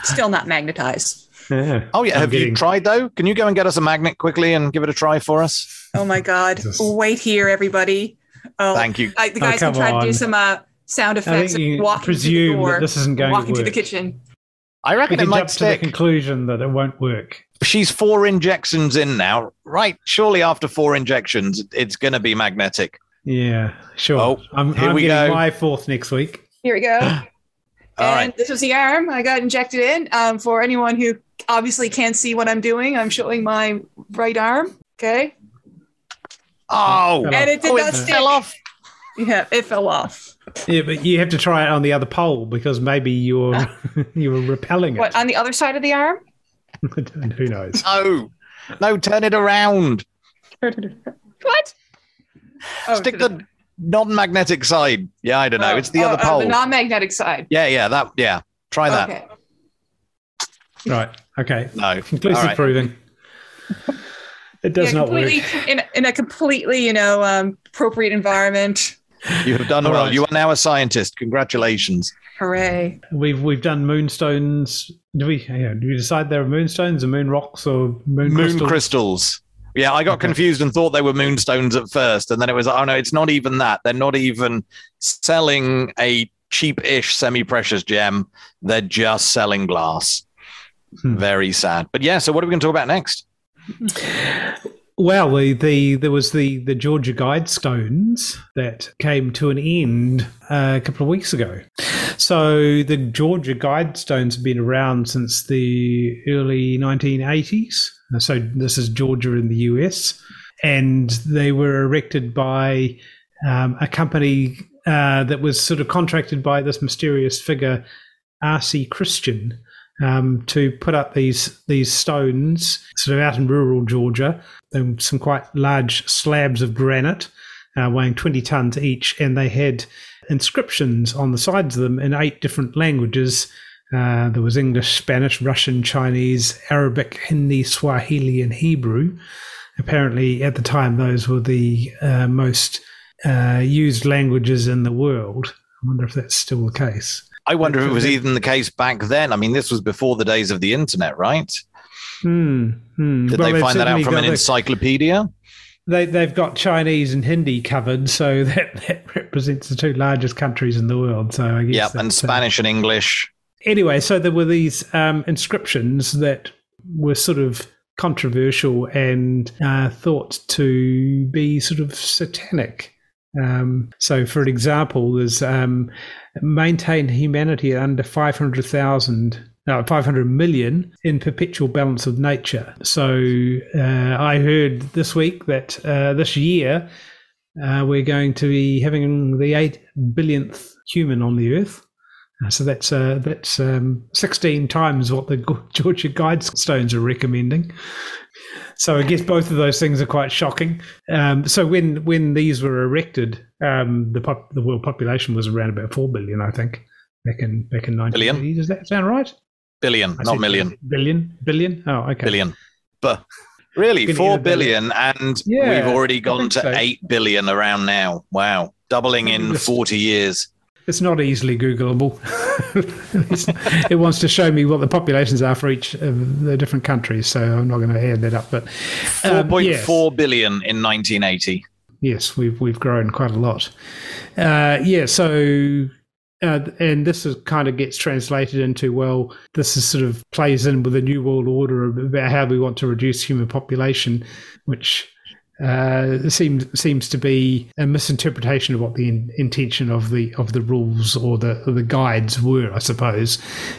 [SPEAKER 2] still not magnetized.
[SPEAKER 1] Yeah.
[SPEAKER 3] Oh, yeah.
[SPEAKER 1] I'm
[SPEAKER 3] Have you tried though? Can you go and get us a magnet quickly and give it a try for us?
[SPEAKER 2] Oh my God!
[SPEAKER 1] Jesus.
[SPEAKER 2] Wait here, everybody. Oh,
[SPEAKER 3] Thank you.
[SPEAKER 2] I, the
[SPEAKER 1] Oh,
[SPEAKER 2] guys can
[SPEAKER 1] come
[SPEAKER 2] try to do some uh, sound
[SPEAKER 1] I
[SPEAKER 2] effects
[SPEAKER 1] think
[SPEAKER 2] of
[SPEAKER 1] you
[SPEAKER 2] walking through the door,
[SPEAKER 1] that this isn't going
[SPEAKER 2] walking
[SPEAKER 1] to
[SPEAKER 2] through the kitchen.
[SPEAKER 3] I
[SPEAKER 1] We
[SPEAKER 3] reckon it
[SPEAKER 1] can
[SPEAKER 3] might
[SPEAKER 1] jump to the
[SPEAKER 3] stick.
[SPEAKER 1] conclusion that it won't work.
[SPEAKER 3] she's four injections in now, right? Surely after four injections, it's going to be magnetic.
[SPEAKER 1] Yeah, sure.
[SPEAKER 3] Oh,
[SPEAKER 1] I'm,
[SPEAKER 3] here
[SPEAKER 1] I'm
[SPEAKER 3] we
[SPEAKER 1] getting
[SPEAKER 3] go.
[SPEAKER 1] my fourth next week.
[SPEAKER 2] Here we go.
[SPEAKER 3] All
[SPEAKER 2] and
[SPEAKER 3] right.
[SPEAKER 2] this was the arm I got injected in. Um, for anyone who obviously can't see what I'm doing, I'm showing my right arm. Okay,
[SPEAKER 3] Oh,
[SPEAKER 2] and it did
[SPEAKER 3] oh,
[SPEAKER 2] not
[SPEAKER 3] it
[SPEAKER 2] stick.
[SPEAKER 3] fell off.
[SPEAKER 2] Yeah, it fell off.
[SPEAKER 1] Yeah, but you have to try it on the other pole because maybe you're you were repelling it.
[SPEAKER 2] What on the other side of the arm?
[SPEAKER 1] Who knows?
[SPEAKER 3] No, no, turn it around.
[SPEAKER 2] what? Oh,
[SPEAKER 3] Stick
[SPEAKER 2] to
[SPEAKER 3] the non-magnetic side. Yeah, I don't know.
[SPEAKER 2] oh,
[SPEAKER 3] It's the
[SPEAKER 2] oh,
[SPEAKER 3] other
[SPEAKER 2] oh,
[SPEAKER 3] pole.
[SPEAKER 2] the non-magnetic side.
[SPEAKER 3] yeah, yeah, that. Yeah, try that.
[SPEAKER 2] Okay.
[SPEAKER 1] Right. Okay.
[SPEAKER 3] No,
[SPEAKER 1] Conclusive
[SPEAKER 3] All right.
[SPEAKER 1] proving. It does
[SPEAKER 2] yeah,
[SPEAKER 1] not work.
[SPEAKER 2] completely in, in a completely you know um, appropriate environment.
[SPEAKER 3] You have done
[SPEAKER 1] All
[SPEAKER 3] well.
[SPEAKER 1] right.
[SPEAKER 3] You are now a scientist. Congratulations.
[SPEAKER 2] Hooray!
[SPEAKER 1] We've we've done moonstones. Do we? Yeah, do we decide they're moonstones or moon rocks or moon,
[SPEAKER 3] Moon
[SPEAKER 1] crystals?
[SPEAKER 3] crystals. Yeah, I got
[SPEAKER 1] Okay.
[SPEAKER 3] confused and thought they were moonstones at first, and then it was oh no, it's not even that. They're not even selling a cheap-ish semi-precious gem. They're just selling glass.
[SPEAKER 1] Hmm.
[SPEAKER 3] Very sad. But yeah, so what are we going to talk about next?
[SPEAKER 1] Well, the, the there was the the Georgia Guidestones that came to an end uh, a couple of weeks ago. So the Georgia Guidestones have been around since the early 1980s. So this is Georgia in the US, and they were erected by um, a company uh, that was sort of contracted by this mysterious figure, R.C. Christian, um, to put up these these stones sort of out in rural Georgia. And some quite large slabs of granite, uh, weighing 20 tons each, and they had inscriptions on the sides of them in eight different languages. Uh, there was English, Spanish, Russian, Chinese, Arabic, Hindi, Swahili, and Hebrew. Apparently, at the time, those were the uh, most uh, used languages in the world. I wonder if that's still the case.
[SPEAKER 3] I wonder if it was even the case back then. I mean, this was before the days of the internet, right?
[SPEAKER 1] Hmm. hmm.
[SPEAKER 3] Did
[SPEAKER 1] Well,
[SPEAKER 3] they find that out from an
[SPEAKER 1] the-
[SPEAKER 3] encyclopedia?
[SPEAKER 1] they they've got Chinese and Hindi covered, so that, that represents the two largest countries in the world. So I guess
[SPEAKER 3] Yeah, and
[SPEAKER 1] uh,
[SPEAKER 3] Spanish and English.
[SPEAKER 1] anyway, so there were these um, inscriptions that were sort of controversial and uh, thought to be sort of satanic. Um, so, for example, there's um, maintain humanity under 500,000. No, 500 million in perpetual balance of nature. So uh, I heard this week that uh, this year uh, we're going to be having the 8 billionth human on the earth. Uh, So that's uh, that's um, 16 times what the Georgia Guidestones are recommending. So I guess both of those things are quite shocking. Um, so when when these were erected, um, the pop, the world population was around about four billion, I think, back in back in 1980. Does that sound right?
[SPEAKER 3] Billion,
[SPEAKER 1] I
[SPEAKER 3] not million.
[SPEAKER 1] Billion, billion. Oh, okay.
[SPEAKER 3] Billion. But really,
[SPEAKER 1] Billion,
[SPEAKER 3] four
[SPEAKER 1] billion.
[SPEAKER 3] billion, and
[SPEAKER 1] Yeah,
[SPEAKER 3] we've already gone to
[SPEAKER 1] so.
[SPEAKER 3] eight billion around now. Wow. Doubling in 40 years.
[SPEAKER 1] It's not easily Googleable. It wants to show me what the populations are for each of the different countries, so I'm not going to add that up. But um,
[SPEAKER 3] Four point
[SPEAKER 1] yes.
[SPEAKER 3] four billion in 1980.
[SPEAKER 1] Yes, we've we've grown quite a lot. Uh, yeah, so uh, and this is kind of gets translated into well, this is sort of plays in with the New World Order about how we want to reduce human population, which uh, seems seems to be a misinterpretation of what the in, intention of the of the rules or the or the guides were. I suppose.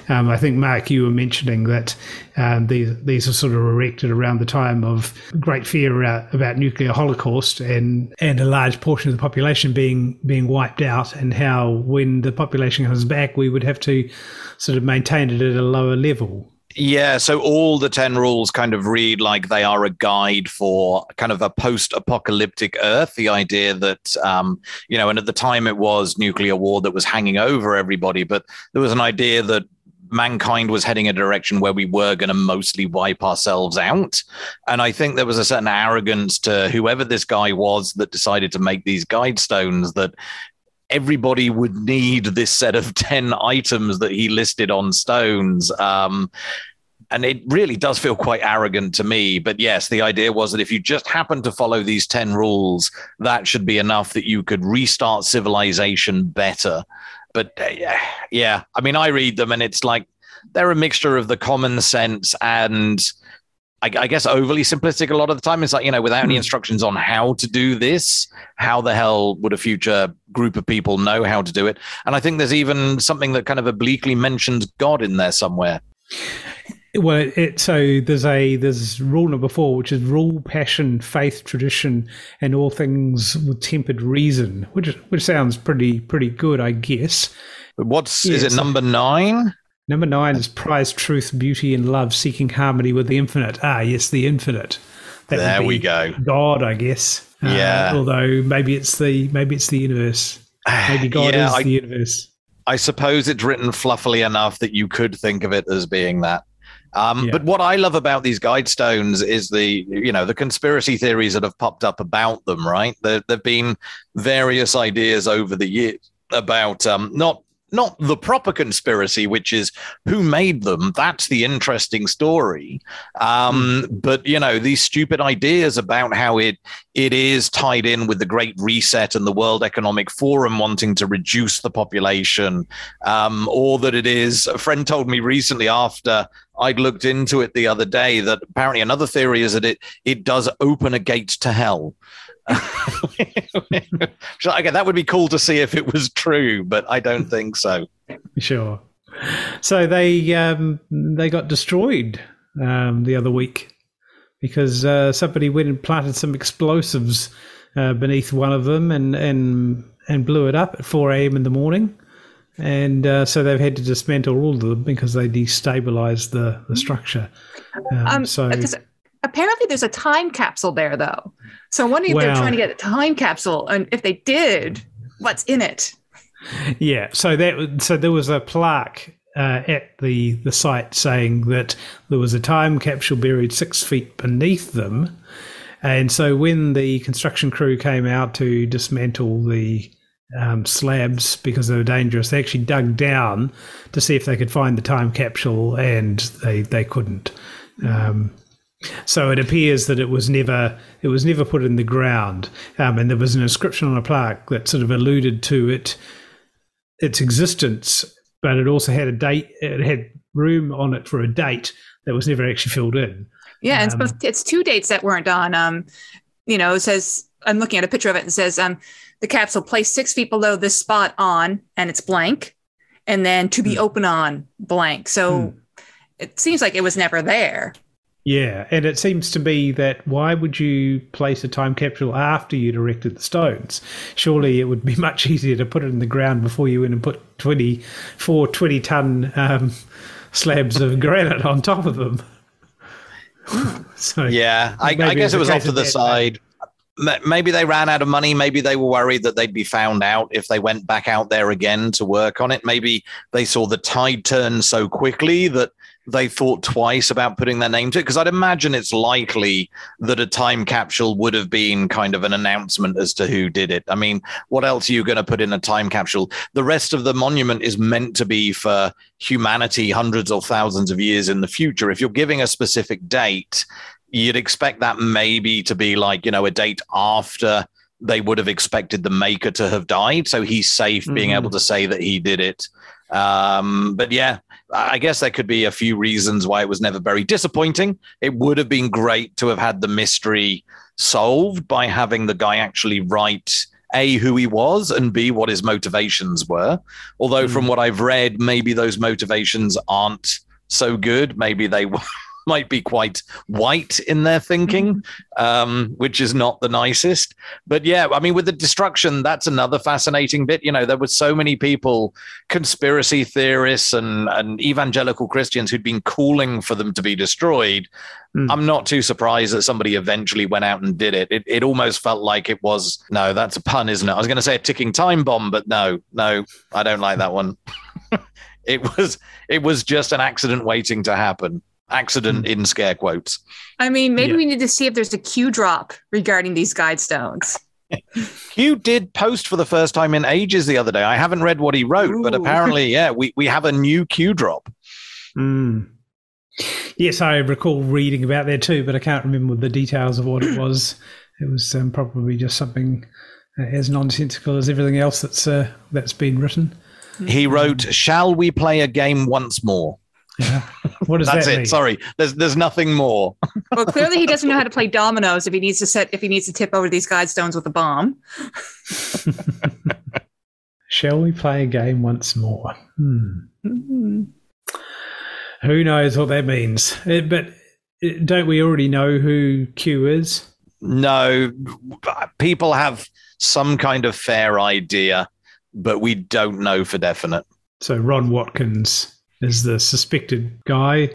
[SPEAKER 1] Um, I think Mark, you were mentioning that um, these these are sort of erected around the time of great fear about, about nuclear holocaust and and a large portion of the population being being wiped out, and how when the population comes back, we would have to sort of maintain it at a lower level.
[SPEAKER 3] Yeah, so all the 10 rules kind of read like they are a guide for kind of a post apocalyptic Earth. The idea that, um, you know, and at the time it was nuclear war that was hanging over everybody, but there was an idea that mankind was heading a direction where we were going to mostly wipe ourselves out. And I think there was a certain arrogance to whoever this guy was that decided to make these guide stones that everybody would need this set of 10 items that he listed on stones. Um, and it really does feel quite arrogant to me. But yes, the idea was that if you just happen to follow these 10 rules, that should be enough that you could restart civilization better. But uh, yeah, I mean, I read them and it's like they're a mixture of the common sense and I, I, guess overly simplistic a lot of the time. It's like, you know, without any hmm. instructions on how to do this, how the hell would a future group of people know how to do it? And I think there's even something that kind of obliquely mentions God in there somewhere.
[SPEAKER 1] Well, it, so there's a there's rule number four, which is rule, passion, faith, tradition, and all things with tempered reason, which which sounds pretty pretty good, I guess.
[SPEAKER 3] What's is it number nine?
[SPEAKER 1] Number nine is prize truth, beauty, and love, seeking harmony with the infinite. Ah, yes, the infinite.
[SPEAKER 3] That there we go.
[SPEAKER 1] God, I guess. Uh, yeah. Uh, although maybe it's the maybe it's the universe. Maybe God yeah, is I, the universe.
[SPEAKER 3] I suppose it's written fluffily enough that you could think of it as being that. Um, yeah. But what I love about these guide stones is the you know the conspiracy theories that have popped up about them. Right, there have been various ideas over the years about um, not not the proper conspiracy, which is who made them. That's the interesting story. Um, mm. But you know, these stupid ideas about how it it is tied in with the Great Reset and the World Economic Forum wanting to reduce the population, um, or that it is. A friend told me recently after I'd looked into it the other day that apparently another theory is that it it does open a gate to hell. okay, that would be cool to see if it was true, but I don't think so.
[SPEAKER 1] Sure. So they um, they got destroyed um, the other week because uh, somebody went and planted some explosives uh, beneath one of them and and and blew it up at 4 a.m. in the morning. And uh, so they've had to dismantle all of them because they destabilized the, the structure. Um, um, so
[SPEAKER 2] apparently there's a time capsule there though so i'm wondering well, if they're trying to get a time capsule and if they did what's in it
[SPEAKER 1] yeah so that so there was a plaque uh, at the the site saying that there was a time capsule buried six feet beneath them and so when the construction crew came out to dismantle the um, slabs because they were dangerous. They actually dug down to see if they could find the time capsule, and they they couldn't. Um, so it appears that it was never it was never put in the ground, um, and there was an inscription on a plaque that sort of alluded to it its existence, but it also had a date. It had room on it for a date that was never actually filled in.
[SPEAKER 2] Yeah, um, it's, it's two dates that weren't on. Um, you know, it says I'm looking at a picture of it and says um, the capsule placed six feet below this spot on, and it's blank, and then to be hmm. open on blank. So hmm. it seems like it was never there.
[SPEAKER 1] Yeah, and it seems to be that why would you place a time capsule after you'd erected the stones? Surely it would be much easier to put it in the ground before you went and put 24 20 ton um, slabs of granite on top of them.
[SPEAKER 3] so yeah, I, I guess it was off to the side. Maybe they ran out of money. Maybe they were worried that they'd be found out if they went back out there again to work on it. Maybe they saw the tide turn so quickly that they thought twice about putting their name to it? Because I'd imagine it's likely that a time capsule would have been kind of an announcement as to who did it. I mean, what else are you going to put in a time capsule? The rest of the monument is meant to be for humanity hundreds or thousands of years in the future. If you're giving a specific date, you'd expect that maybe to be like, you know, a date after they would have expected the maker to have died. So he's safe being
[SPEAKER 1] Mhm.
[SPEAKER 3] able to say that he did it. Um, but yeah, I guess there could be a few reasons why it was never very disappointing. It would have been great to have had the mystery solved by having the guy actually write A, who he was, and B, what his motivations were. Although,
[SPEAKER 1] Mm.
[SPEAKER 3] from what I've read, maybe those motivations aren't so good. Maybe they might be quite white in their thinking, um, which is not the nicest. But yeah, I mean, with the destruction, that's another fascinating bit. You know, there were so many people, conspiracy theorists and, and evangelical Christians who'd been calling for them to be destroyed.
[SPEAKER 1] Mm.
[SPEAKER 3] I'm not too surprised that somebody eventually went out and did it. it. It almost felt like it was, no, that's a pun, isn't it? I was going to say a ticking time bomb, but no, no, I don't like that one. it was, it was just an accident waiting to happen. Accident in scare quotes.
[SPEAKER 2] I mean, maybe
[SPEAKER 1] Yeah.
[SPEAKER 2] we need to see if there's a Q drop regarding these guide stones.
[SPEAKER 3] Q did post for the first time in ages the other day. I haven't read what he wrote, but apparently, yeah, we, we have a new Q drop.
[SPEAKER 1] Mm. Yes, I recall reading about that too, but I can't remember the details of what it was. It was um, probably just something uh, as nonsensical as everything else that's uh, that's been written.
[SPEAKER 3] He wrote, "Shall we play a game once more?"
[SPEAKER 1] Yeah. What does
[SPEAKER 3] That's
[SPEAKER 1] that
[SPEAKER 3] it.
[SPEAKER 1] mean?
[SPEAKER 3] Sorry, there's there's nothing more.
[SPEAKER 2] Well, clearly he doesn't know how to play dominoes if he needs to set if he needs to tip over these guide stones with a bomb.
[SPEAKER 1] Shall we play a game once more? Hmm.
[SPEAKER 2] Hmm.
[SPEAKER 1] Who knows what that means? Uh, but uh, don't we already know who Q is?
[SPEAKER 3] No, people have some kind of fair idea, but we don't know for definite.
[SPEAKER 1] So Ron Watkins is the suspected guy.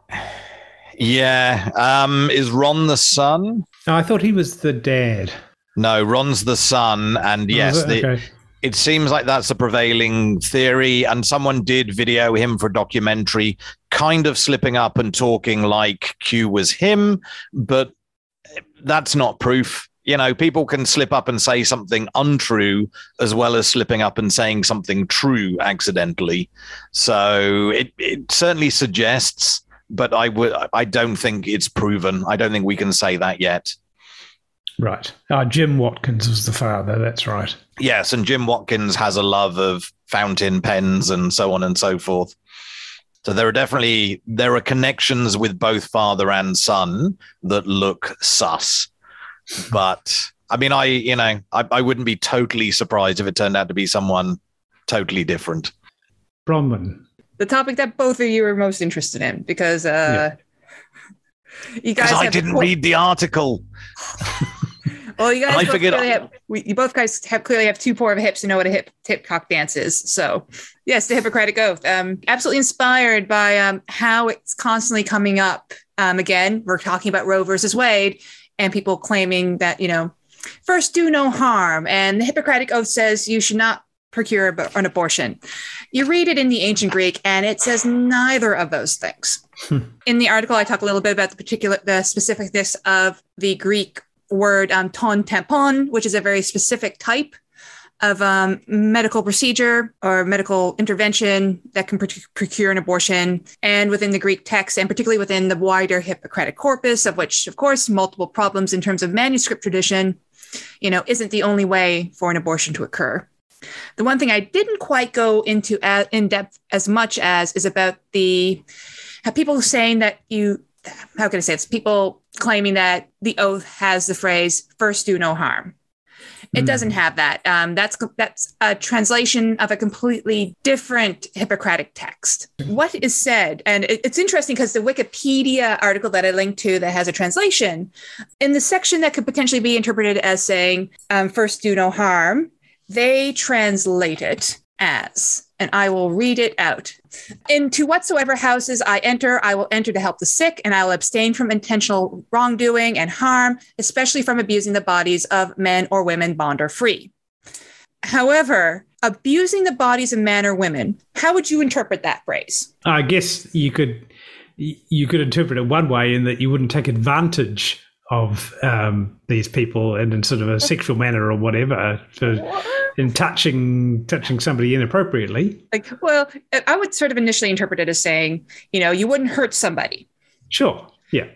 [SPEAKER 3] Yeah, um, is Ron the son?
[SPEAKER 1] I thought he was the dad.
[SPEAKER 3] No, Ron's the son, and yes,
[SPEAKER 1] Oh, it?
[SPEAKER 3] the,
[SPEAKER 1] okay.
[SPEAKER 3] it seems like that's the prevailing theory. And someone did video him for a documentary, kind of slipping up and talking like Q was him, but that's not proof. You know, people can slip up and say something untrue as well as slipping up and saying something true accidentally. So it, it certainly suggests, but I would I don't think it's proven. I don't think we can say that yet.
[SPEAKER 1] Right. Oh, Jim Watkins was the father. That's right.
[SPEAKER 3] Yes, and Jim Watkins has a love of fountain pens and so on and so forth. So there are definitely there are connections with both father and son that look sus. But I mean, I you know I, I wouldn't be totally surprised if it turned out to be someone totally different.
[SPEAKER 1] Bronwyn.
[SPEAKER 2] The topic that both of you are most interested in because uh, you guys
[SPEAKER 3] Because I didn't read the article.
[SPEAKER 2] Well, you guys
[SPEAKER 3] I
[SPEAKER 2] both
[SPEAKER 3] figured-
[SPEAKER 2] clearly have, we, you both guys have clearly have two pair of hips and know what a hip hip cock dance is. So, yes, the Hippocratic Oath. Um, absolutely inspired by um, how it's constantly coming up. Um, again, we're talking about Roe versus Wade, and people claiming that you know, first do no harm, and the Hippocratic Oath says you should not procure an abortion. You read it in the ancient Greek, and it says neither of those things. in the article, I talk a little bit about the particular, the specificness of the Greek word um, ton tampon, which is a very specific type of um, medical procedure or medical intervention that can pr- procure an abortion. And within the Greek text, and particularly within the wider Hippocratic corpus, of which, of course, multiple problems in terms of manuscript tradition, you know, isn't the only way for an abortion to occur. The one thing I didn't quite go into a- in depth as much as is about the people saying that you how can I say this? People claiming that the oath has the phrase "first do no harm." It
[SPEAKER 1] Mm.
[SPEAKER 2] doesn't have that. Um, that's that's a translation of a completely different Hippocratic text. What is said, and it- it's interesting because the Wikipedia article that I linked to that has a translation in the section that could potentially be interpreted as saying um, "first do no harm," they translate it as, and I will read it out. Into whatsoever houses I enter, I will enter to help the sick, and I will abstain from intentional wrongdoing and harm, especially from abusing the bodies of men or women, bond or free. However, abusing the bodies of men or women, how would you interpret that phrase?
[SPEAKER 1] I guess you could you could interpret it one way in that you wouldn't take advantage of um, these people and in sort of a sexual manner or whatever for in touching touching somebody inappropriately.
[SPEAKER 2] Like, well, I would sort of initially interpret it as saying, you know, you wouldn't hurt somebody.
[SPEAKER 1] Sure. Yeah.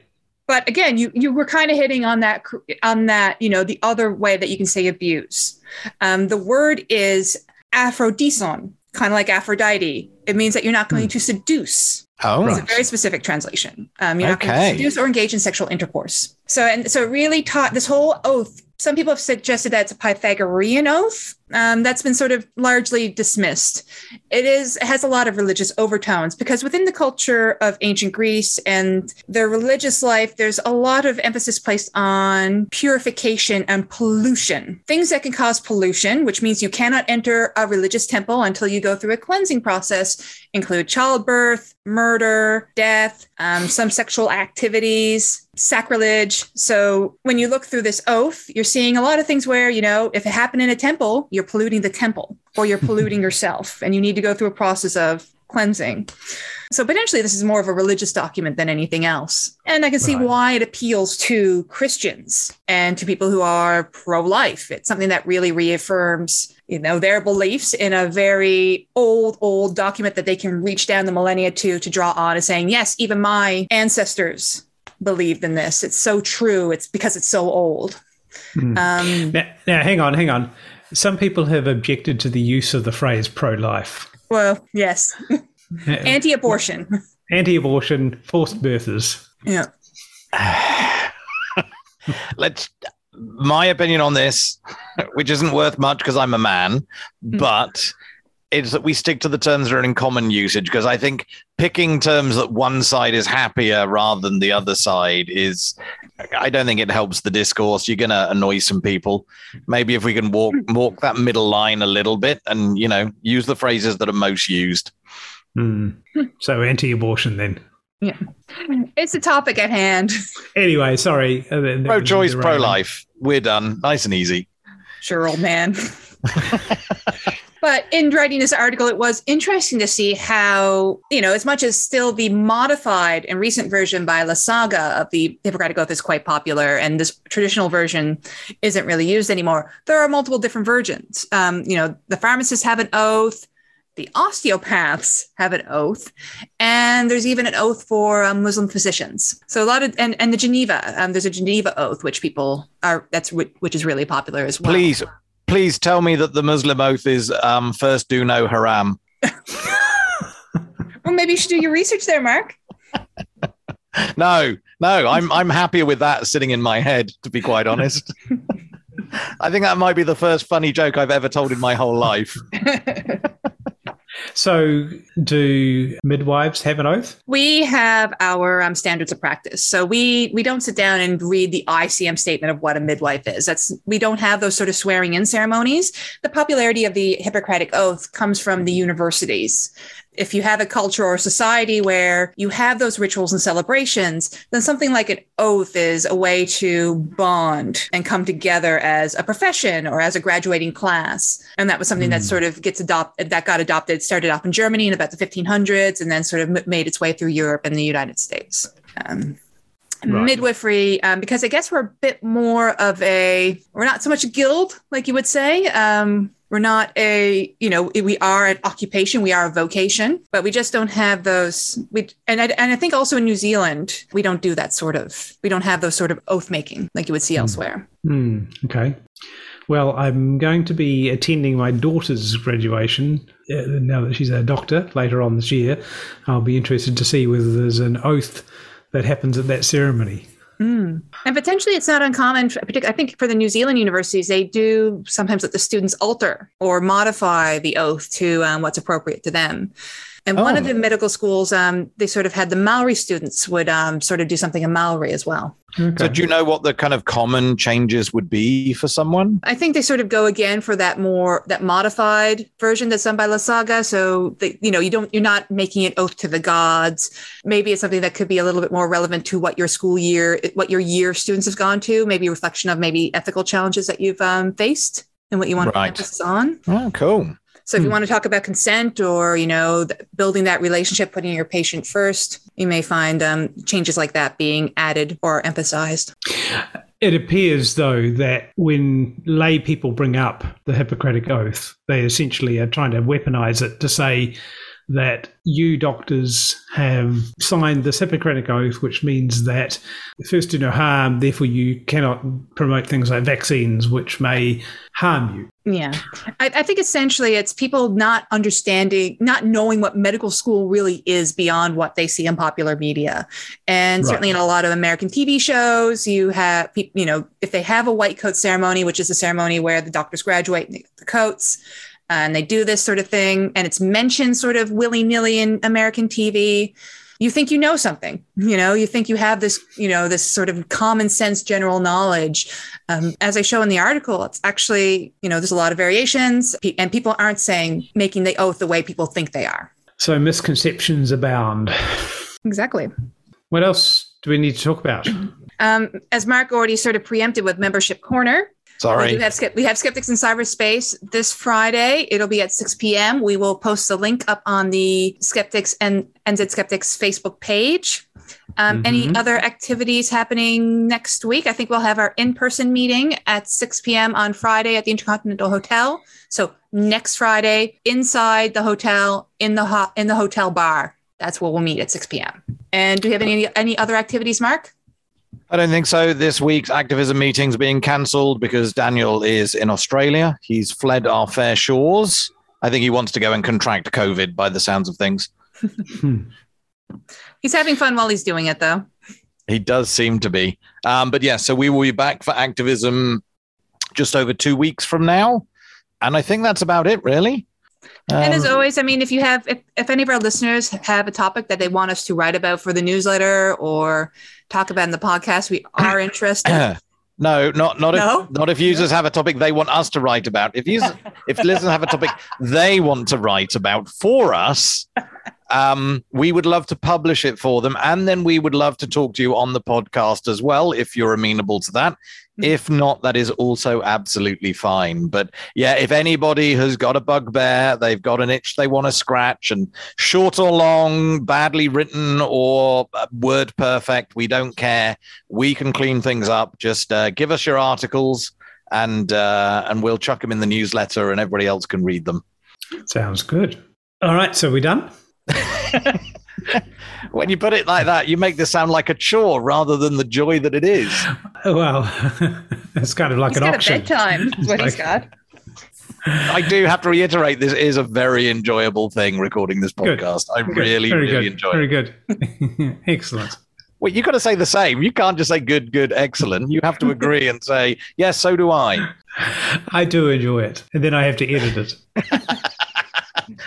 [SPEAKER 2] but again, you you were kind of hitting on that on that you know the other way that you can say abuse. Um, the word is aphrodison, kind of like Aphrodite. It means that you're not going to seduce.
[SPEAKER 3] Oh,
[SPEAKER 2] It's a very specific translation. Um, you're not going
[SPEAKER 3] Okay.
[SPEAKER 2] to seduce or engage in sexual intercourse. So, and so it really taught this whole oath. Some people have suggested that it's a Pythagorean oath. Um, that's been sort of largely dismissed. It is it has a lot of religious overtones because within the culture of ancient Greece and their religious life, there's a lot of emphasis placed on purification and pollution. Things that can cause pollution, which means you cannot enter a religious temple until you go through a cleansing process, include childbirth, murder, death, um, some sexual activities, sacrilege. So when you look through this oath, you're seeing a lot of things where, you know, if it happened in a temple, you're polluting the temple or you're polluting yourself and you need to go through a process of cleansing. So potentially this is more of a religious document than anything else. And I can see
[SPEAKER 1] Right.
[SPEAKER 2] why it appeals to Christians and to people who are pro-life. It's something that really reaffirms, you know, their beliefs in a very old, old document that they can reach down the millennia to to draw on as saying, yes, even my ancestors believed in this. It's so true. It's because it's so old.
[SPEAKER 1] Hmm.
[SPEAKER 2] Um,
[SPEAKER 1] Now, now, hang on, hang on. Some people have objected to the use of the phrase pro-life,
[SPEAKER 2] well, yes, anti-abortion.
[SPEAKER 1] anti-abortion, forced birthers.
[SPEAKER 2] Yeah.
[SPEAKER 3] let's my opinion on this which isn't worth much because i'm a man but it's that we stick to the terms that are in common usage because i think picking terms that one side is happier rather than the other side is i don't think it helps the discourse you're going to annoy some people maybe if we can walk walk that middle line a little bit and you know use the phrases that are most used
[SPEAKER 1] Hmm. So anti-abortion then.
[SPEAKER 2] Yeah, it's a topic at hand.
[SPEAKER 1] Anyway, sorry. uh, that- that was
[SPEAKER 3] pro-choice pro-life we're done nice and easy
[SPEAKER 2] Sure, old man. but in writing this article, it was interesting to see how, you know, as much as still the modified and recent version by Lasagna of the Hippocratic Oath is quite popular, and this traditional version isn't really used anymore, there are multiple different versions. Um, you know, the pharmacists have an oath. The osteopaths have an oath, and there's even an oath for um, Muslim physicians. So a lot of and, and the Geneva, um, there's a Geneva oath which people are that's which is really popular as well.
[SPEAKER 3] please please tell me that the muslim oath is um, first do no haram.
[SPEAKER 2] Well, maybe you should do your research there, Mark.
[SPEAKER 3] no no i'm i'm happier with that sitting in my head to be quite honest. I think that might be the first funny joke i've ever told in my whole life
[SPEAKER 1] So, do midwives have an oath?
[SPEAKER 2] we have our um, standards of practice, so we we don't sit down and read the ICM statement of what a midwife is. That's we don't have those sort of swearing in ceremonies. The popularity of the Hippocratic Oath comes from the universities. If you have a culture or society where you have those rituals and celebrations, then something like an oath is a way to bond and come together as a profession or as a graduating class. And that was something that
[SPEAKER 1] Hmm.
[SPEAKER 2] sort of gets adopted, that got adopted, started off in Germany in about the 1500s, and then sort of m- made its way through Europe and the United States. Um,
[SPEAKER 1] Right.
[SPEAKER 2] Midwifery, um, because I guess we're a bit more of a, we're not so much a guild, like you would say. Um, we're not a, you know, we are an occupation, we are a vocation, but we just don't have those. We and I, and I think also in New Zealand we don't do that sort of. We don't have those sort of oath making like you would see elsewhere.
[SPEAKER 1] Hmm. Okay. Well, I'm going to be attending my daughter's graduation uh, now that she's a doctor later on this year. I'll be interested to see whether there's an oath that happens at that ceremony.
[SPEAKER 2] Mm. And potentially, it's not uncommon. I think for the New Zealand universities, they do sometimes let the students alter or modify the oath to um, what's appropriate to them. And one
[SPEAKER 3] Oh.
[SPEAKER 2] of the medical schools, um, they sort of had the Maori students would um, sort of do something in Maori as well.
[SPEAKER 1] Okay.
[SPEAKER 3] so do you know what the kind of common changes would be for someone
[SPEAKER 2] I think they sort of go again for that more that modified version that's done by Lasagna. So they, you know, you don't you're not making an oath to the gods. Maybe it's something that could be a little bit more relevant to what your school year, what your year students have gone to. Maybe a reflection of maybe ethical challenges that you've um, faced and what you want to
[SPEAKER 3] Right.
[SPEAKER 2] emphasis on.
[SPEAKER 3] oh cool
[SPEAKER 2] So if you
[SPEAKER 1] Hmm.
[SPEAKER 2] want to talk about consent or you know building that relationship, putting your patient first, you may find um, changes like that being added or emphasized.
[SPEAKER 1] It appears, though, that when lay people bring up the Hippocratic Oath, they essentially are trying to weaponize it to say that you doctors have signed this Hippocratic Oath, which means that first do no harm, therefore you cannot promote things like vaccines, which may harm you.
[SPEAKER 2] Yeah. I, I, think essentially it's people not understanding, not knowing what medical school really is beyond what they see in popular media. And right. certainly in a lot of American TV shows, you have, you know, if they have a white coat ceremony, which is a ceremony where the doctors graduate and they get the coats, and they do this sort of thing, and it's mentioned sort of willy nilly in American TV you think you know something you know you think you have this you know this sort of common sense general knowledge. Um, as i show in the article it's actually you know there's a lot of variations and people aren't saying making the oath the way people think they are.
[SPEAKER 1] So misconceptions abound.
[SPEAKER 2] Exactly.
[SPEAKER 1] What else do we need to talk about?
[SPEAKER 2] Um, as mark already sort of preempted with membership corner
[SPEAKER 3] Sorry.
[SPEAKER 2] We have, we have Skeptics in Cyberspace this Friday. It'll be at 6 p.m. We will post the link up on the Skeptics and NZ Skeptics Facebook page. Um, mm-hmm. Any other activities happening next week? I think we'll have our in person meeting at 6 p.m. on Friday at the Intercontinental Hotel. So next Friday, inside the hotel, in the ho- in the hotel bar. That's where we'll meet at 6 p.m. And do you have any any other activities, Mark?
[SPEAKER 3] I don't think so. This week's activism meeting's being cancelled because Daniel is in Australia. He's fled our fair shores. I think he wants to go and contract COVID by the sounds of things.
[SPEAKER 2] he's having fun while he's doing it, though.
[SPEAKER 3] He does seem to be. Um, but yeah, so we will be back for activism just over two weeks from now. And I think that's about it, really.
[SPEAKER 2] Um, and as um, always, I mean, if you have, if, if any of our listeners have a topic that they want us to write about for the newsletter or talk about in the podcast, we are interested.
[SPEAKER 3] No, not not no? if not if users have a topic they want us to write about. If users if listeners have a topic they want to write about for us, um, we would love to publish it for them, and then we would love to talk to you on the podcast as well if you're amenable to that. If not, that is also absolutely fine. But yeah, if anybody has got a bugbear, they've got an itch they want to scratch, and short or long, badly written or uh, word perfect, we don't care. We can clean things up. Just uh, give us your articles, and uh, and we'll chuck them in the newsletter, and everybody else can read them.
[SPEAKER 1] Sounds good. All right, so we're done.
[SPEAKER 3] when you put it like that, you make this sound like a chore rather than the joy that it is.
[SPEAKER 1] Well, it's kind of like
[SPEAKER 2] he's
[SPEAKER 1] an
[SPEAKER 2] got
[SPEAKER 1] auction.
[SPEAKER 2] A bedtime is what like, he's got.
[SPEAKER 3] I do have to reiterate, this is a very enjoyable thing recording this podcast. Good. I good. really, very really
[SPEAKER 1] good.
[SPEAKER 3] enjoy
[SPEAKER 1] very
[SPEAKER 3] it.
[SPEAKER 1] Very good. Excellent.
[SPEAKER 3] Well, you've got to say the same. You can't just say good, good, excellent. You have to agree and say, yes, so do I.
[SPEAKER 1] I do enjoy it. And then I have to edit it.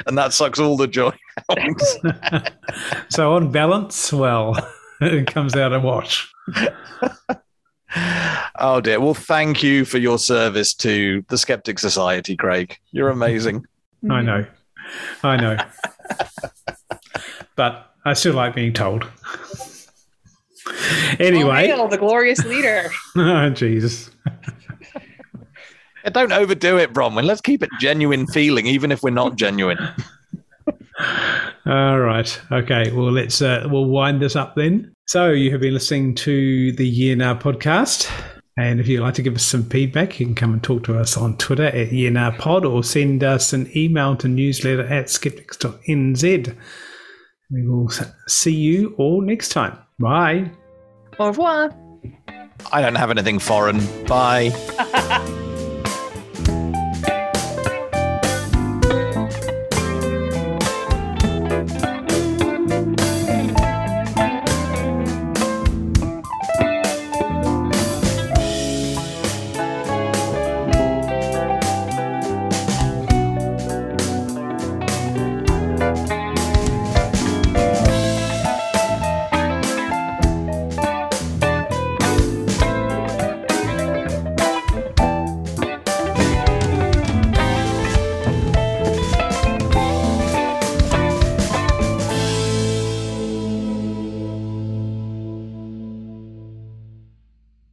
[SPEAKER 3] And that sucks all the joy
[SPEAKER 1] out. so on balance, well, it comes out a wash.
[SPEAKER 3] oh dear. Well, thank you for your service to the Skeptic Society, Craig. You're amazing.
[SPEAKER 1] I know. I know. but I still like being told. anyway.
[SPEAKER 2] Oh, the glorious leader.
[SPEAKER 1] oh, Jesus.
[SPEAKER 3] Yeah, don't overdo it, Bronwyn. Let's keep it genuine feeling, even if we're not genuine.
[SPEAKER 1] All right. Okay. Well, let's uh, we'll wind this up then. So you have been listening to the Yeah Nah podcast. And if you'd like to give us some feedback, you can come and talk to us on Twitter at YeahNahPod or send us an email to newsletter at skeptics.nz. We will see you all next time. Bye.
[SPEAKER 2] Au revoir.
[SPEAKER 3] I don't have anything foreign. Bye.